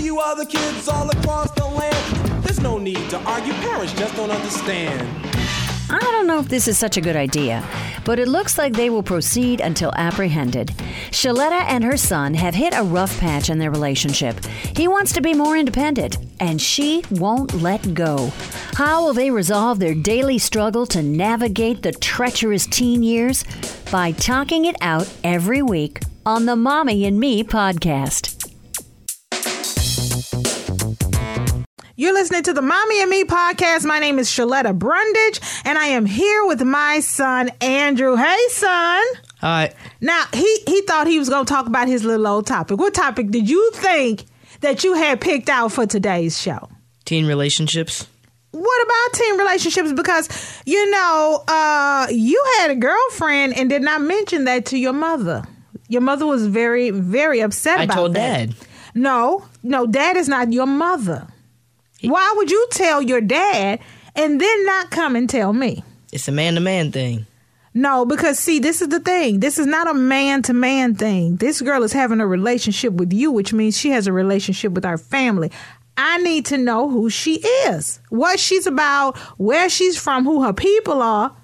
you other kids all across the land. There's no need to argue, parents just don't understand. I don't know if this is such a good idea, but it looks like they will proceed until apprehended. Shaletta and her son have hit a rough patch in their relationship. He wants to be more independent, and she won't let go. How will they resolve their daily struggle to navigate the treacherous teen years? By talking it out every week on the Mommy and Me podcast. You're listening to the Mommy and Me podcast. My name is Shaletta Brundage, and I am here with my son Andrew. Hey, son. Hi. Now he he thought he was going to talk about his little old topic. What topic did you think that you had picked out for today's show? Teen relationships. What about teen relationships? Because you know, uh, you had a girlfriend and did not mention that to your mother. Your mother was very, very upset I about told that. dad. No, no, dad is not your mother. Why would you tell your dad and then not come and tell me? It's a man to man thing. No, because see, this is the thing. This is not a man to man thing. This girl is having a relationship with you, which means she has a relationship with our family. I need to know who she is, what she's about, where she's from, who her people are.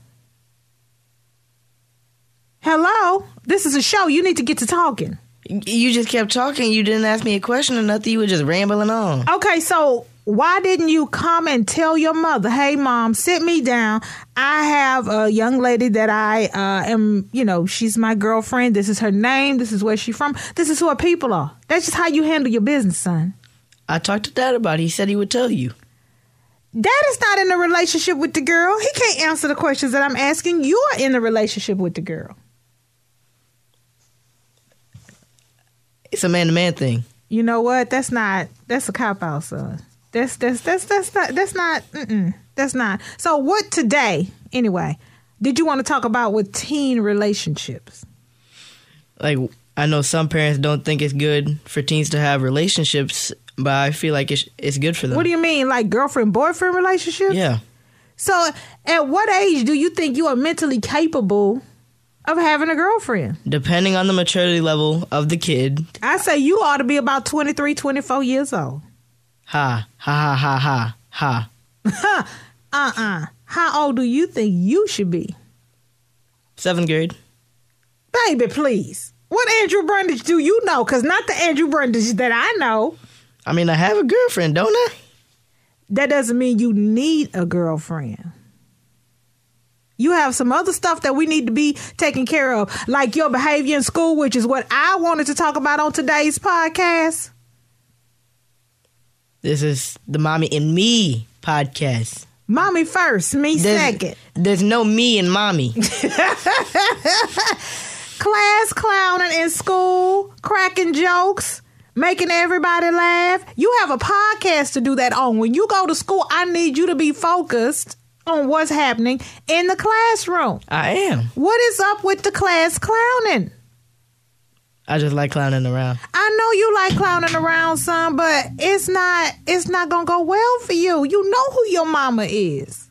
Hello? This is a show. You need to get to talking. You just kept talking. You didn't ask me a question or nothing. You were just rambling on. Okay, so why didn't you come and tell your mother, hey, mom, sit me down. I have a young lady that I uh, am, you know, she's my girlfriend. This is her name. This is where she's from. This is who her people are. That's just how you handle your business, son. I talked to dad about it. He said he would tell you. Dad is not in a relationship with the girl. He can't answer the questions that I'm asking. You are in a relationship with the girl. It's a man to man thing. You know what? That's not. That's a cop out, son. That's that's that's that's not. That's not. That's not. So what today? Anyway, did you want to talk about with teen relationships? Like, I know some parents don't think it's good for teens to have relationships, but I feel like it's, it's good for them. What do you mean, like girlfriend boyfriend relationships? Yeah. So, at what age do you think you are mentally capable of having a girlfriend? Depending on the maturity level of the kid. I say you ought to be about 23, 24 years old. Ha. Ha ha ha ha ha. Uh uh How old do you think you should be? Seventh grade. Baby, please. What Andrew Brundage do you know? Because not the Andrew Brundage that I know. I mean, I have a girlfriend, don't I? That doesn't mean you need a girlfriend. You have some other stuff that we need to be taken care of, like your behavior in school, which is what I wanted to talk about on today's podcast. This is the Mommy and Me podcast. Mommy first, me There's, second. There's no me and mommy. Class clowning in school, cracking jokes, making everybody laugh. You have a podcast to do that on. When you go to school, I need you to be focused on what's happening in the classroom. I am. What is up with the class clowning? I just like clowning around. I know you like clowning around, son, but it's not it's not gonna go well for you. You know who your mama is.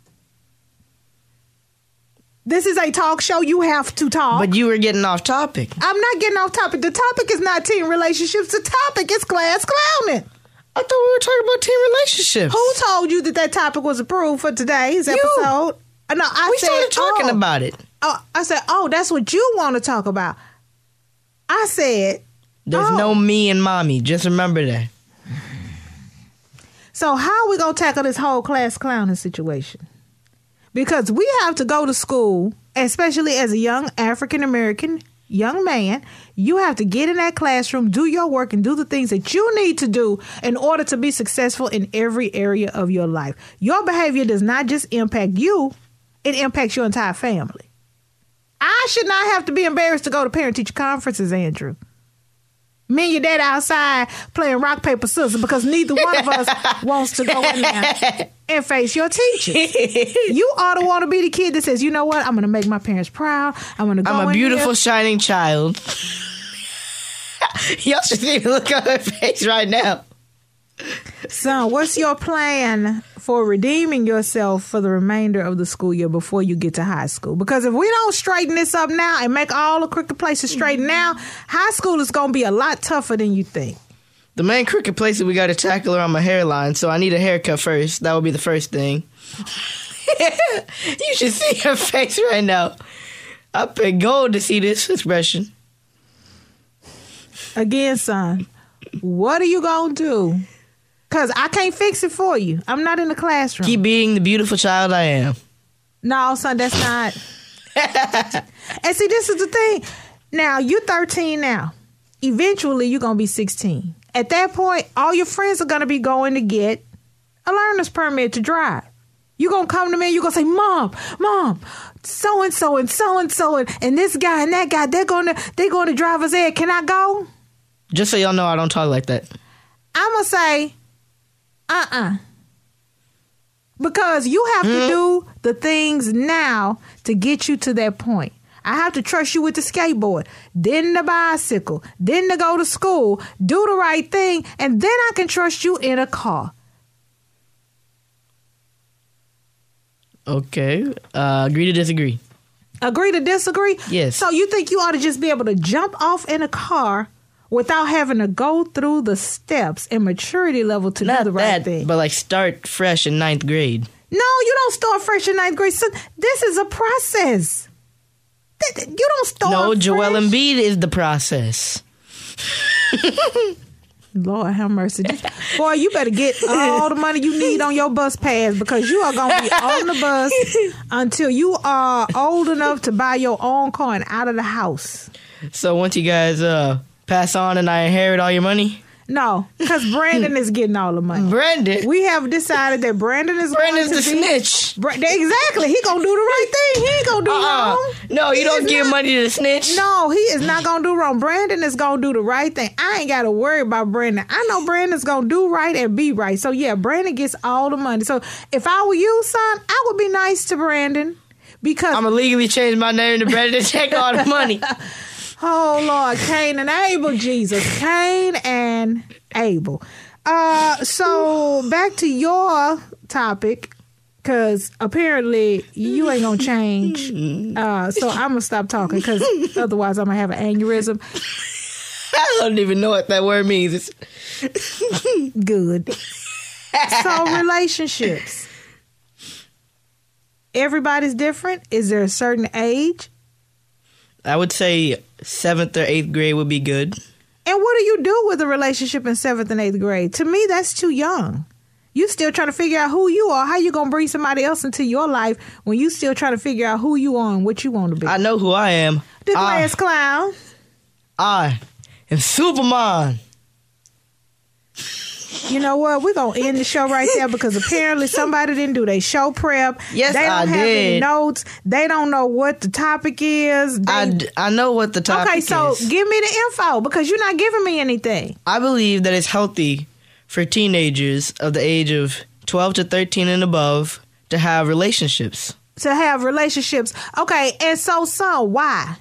This is a talk show. You have to talk. But you were getting off topic. I'm not getting off topic. The topic is not teen relationships. The topic is class clowning. I thought we were talking about teen relationships. Who told you that that topic was approved for today's You. episode? Uh, No, I we said started talking oh. about it. Oh, I said, oh, that's what you want to talk about. I said, There's Oh. no me and mommy. Just remember that. So how we gonna tackle this whole class clowning situation? Because we have to go to school, especially as a young African American young man, you have to get in that classroom, do your work, and do the things that you need to do in order to be successful in every area of your life. Your behavior does not just impact you, it impacts your entire family. I should not have to be embarrassed to go to parent teacher conferences, Andrew. Me and your dad outside playing rock, paper, scissors because neither one of us wants to go in there and face your teacher. you ought to want to be the kid that says, you know what, I'm going to make my parents proud. I'm going to go I'm a beautiful, shining child. Y'all should see me look on her face right now. Son, what's your plan for redeeming yourself for the remainder of the school year before you get to high school? Because if we don't straighten this up now and make all the crooked places straight mm-hmm. now, high school is going to be a lot tougher than you think. The main crooked places we got to tackle are on my hairline, so I need a haircut first. That would be the first thing. you should see her face right now. I paid gold to see this expression. Again, son, what are you gonna do? Cause I can't fix it for you. I'm not in the classroom. Keep being the beautiful child I am. No, son, that's not. and see, this is the thing. Now you're 13 now. Eventually, you're gonna be 16. At that point, all your friends are gonna be going to get a learner's permit to drive. You're gonna come to me and you're gonna say, Mom, Mom, so and so and so and so and this guy and that guy, they're gonna they're gonna drive us ed. Can I go? Just so y'all know, I don't talk like that. I'm gonna say, uh uh Because you have to do the things now to get you to that point. I have to trust you with the skateboard, then the bicycle, then to go to school, do the right thing, and then I can trust you in a car. Okay. Uh, agree to disagree. Agree to disagree? Yes. So you think you ought to just be able to jump off in a car without having to go through the steps and maturity level to Not do the right that, thing? but like start fresh in ninth grade. No, you don't start fresh in ninth grade. So this is a process. You don't start. no, Joel fresh. Embiid is the process. Lord have mercy. Boy, you better get all the money you need on your bus pass because you are going to be on the bus until you are old enough to buy your own car and out of the house. So once you guys uh pass on and I inherit all your money, No, because Brandon is getting all the money. Brandon, We have decided that Brandon is Brandon's going the be, snitch. Bra- exactly. He gonna do the right thing. He ain't gonna do Uh-uh. wrong. No, you He don't give not- money to the snitch. No, he is not gonna do wrong. Brandon is gonna do the right thing. I ain't gotta worry about Brandon. I know Brandon's gonna do right and be right. So yeah, Brandon gets all the money. So if I were you, son, I would be nice to Brandon because I'm gonna legally change my name to Brandon to take all the money. oh Lord, Cain and Abel, Jesus, Cain and Abel. Uh, so back to your topic. Cause apparently you ain't gonna change, uh, so I'm gonna stop talking. Cause otherwise I'm gonna have an aneurysm. I don't even know what that word means. It's, good. so relationships. Everybody's different. Is there a certain age? I would say seventh or eighth grade would be good. And what do you do with a relationship in seventh and eighth grade? To me, that's too young. You still trying to figure out who you are. How you gonna bring somebody else into your life when you still trying to figure out who you are and what you want to be? I know who I am. the I, glass clown. I am Superman. You know what? We're gonna end the show right there because apparently somebody didn't do their show prep. Yes, they don't I have any did. notes. They don't know what the topic is. They, I, d- I know what the topic is. okay, so give me the info because you're not giving me anything. I believe that it's healthy for teenagers of the age of 12 to 13 and above to have relationships. To have relationships. Okay, and so son, why?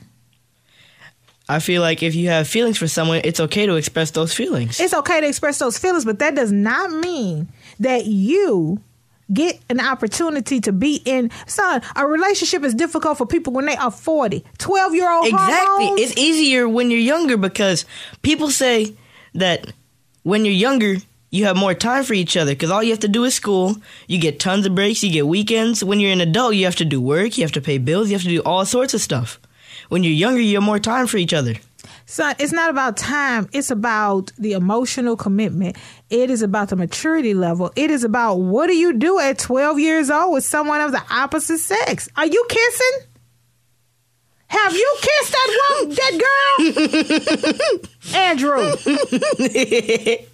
I feel like if you have feelings for someone, it's okay to express those feelings. It's okay to express those feelings, but that does not mean that you get an opportunity to be in son a relationship is difficult for people when they are 40 12 year old Exactly. hormones. It's easier when you're younger because people say that when you're younger, you have more time for each other because all you have to do is school. You get tons of breaks, you get weekends. When you're an adult, you have to do work, you have to pay bills, you have to do all sorts of stuff. When you're younger, you have more time for each other. Son, it's not about time. It's about the emotional commitment. It is about the maturity level. It is about what do you do at 12 years old with someone of the opposite sex? Are you kissing? Have you kissed that woman, that girl? Andrew.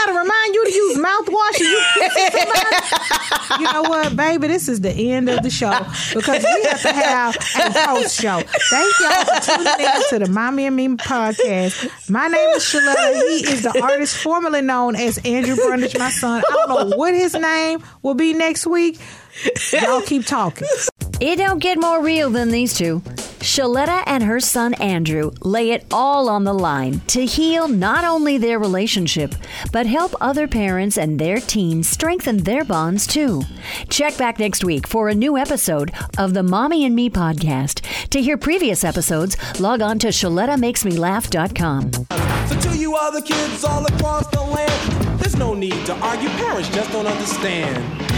I gotta remind you to use mouthwash. and You kissing somebody. You know what, baby? This is the end of the show because we have to have a post show. Thank y'all for tuning in to the Mommy and Me podcast. My name is Shaletta. He is the artist formerly known as Andrew Brundage, my son. I don't know what his name will be next week. Y'all keep talking. It don't get more real than these two. Shaletta and her son Andrew lay it all on the line to heal not only their relationship, but help other parents and their teens strengthen their bonds too. Check back next week for a new episode of the Mommy and Me podcast. To hear previous episodes, log on to ShalettaMakesMeLaugh.com. So to you other kids all across the land, there's no need to argue. Parents just don't understand.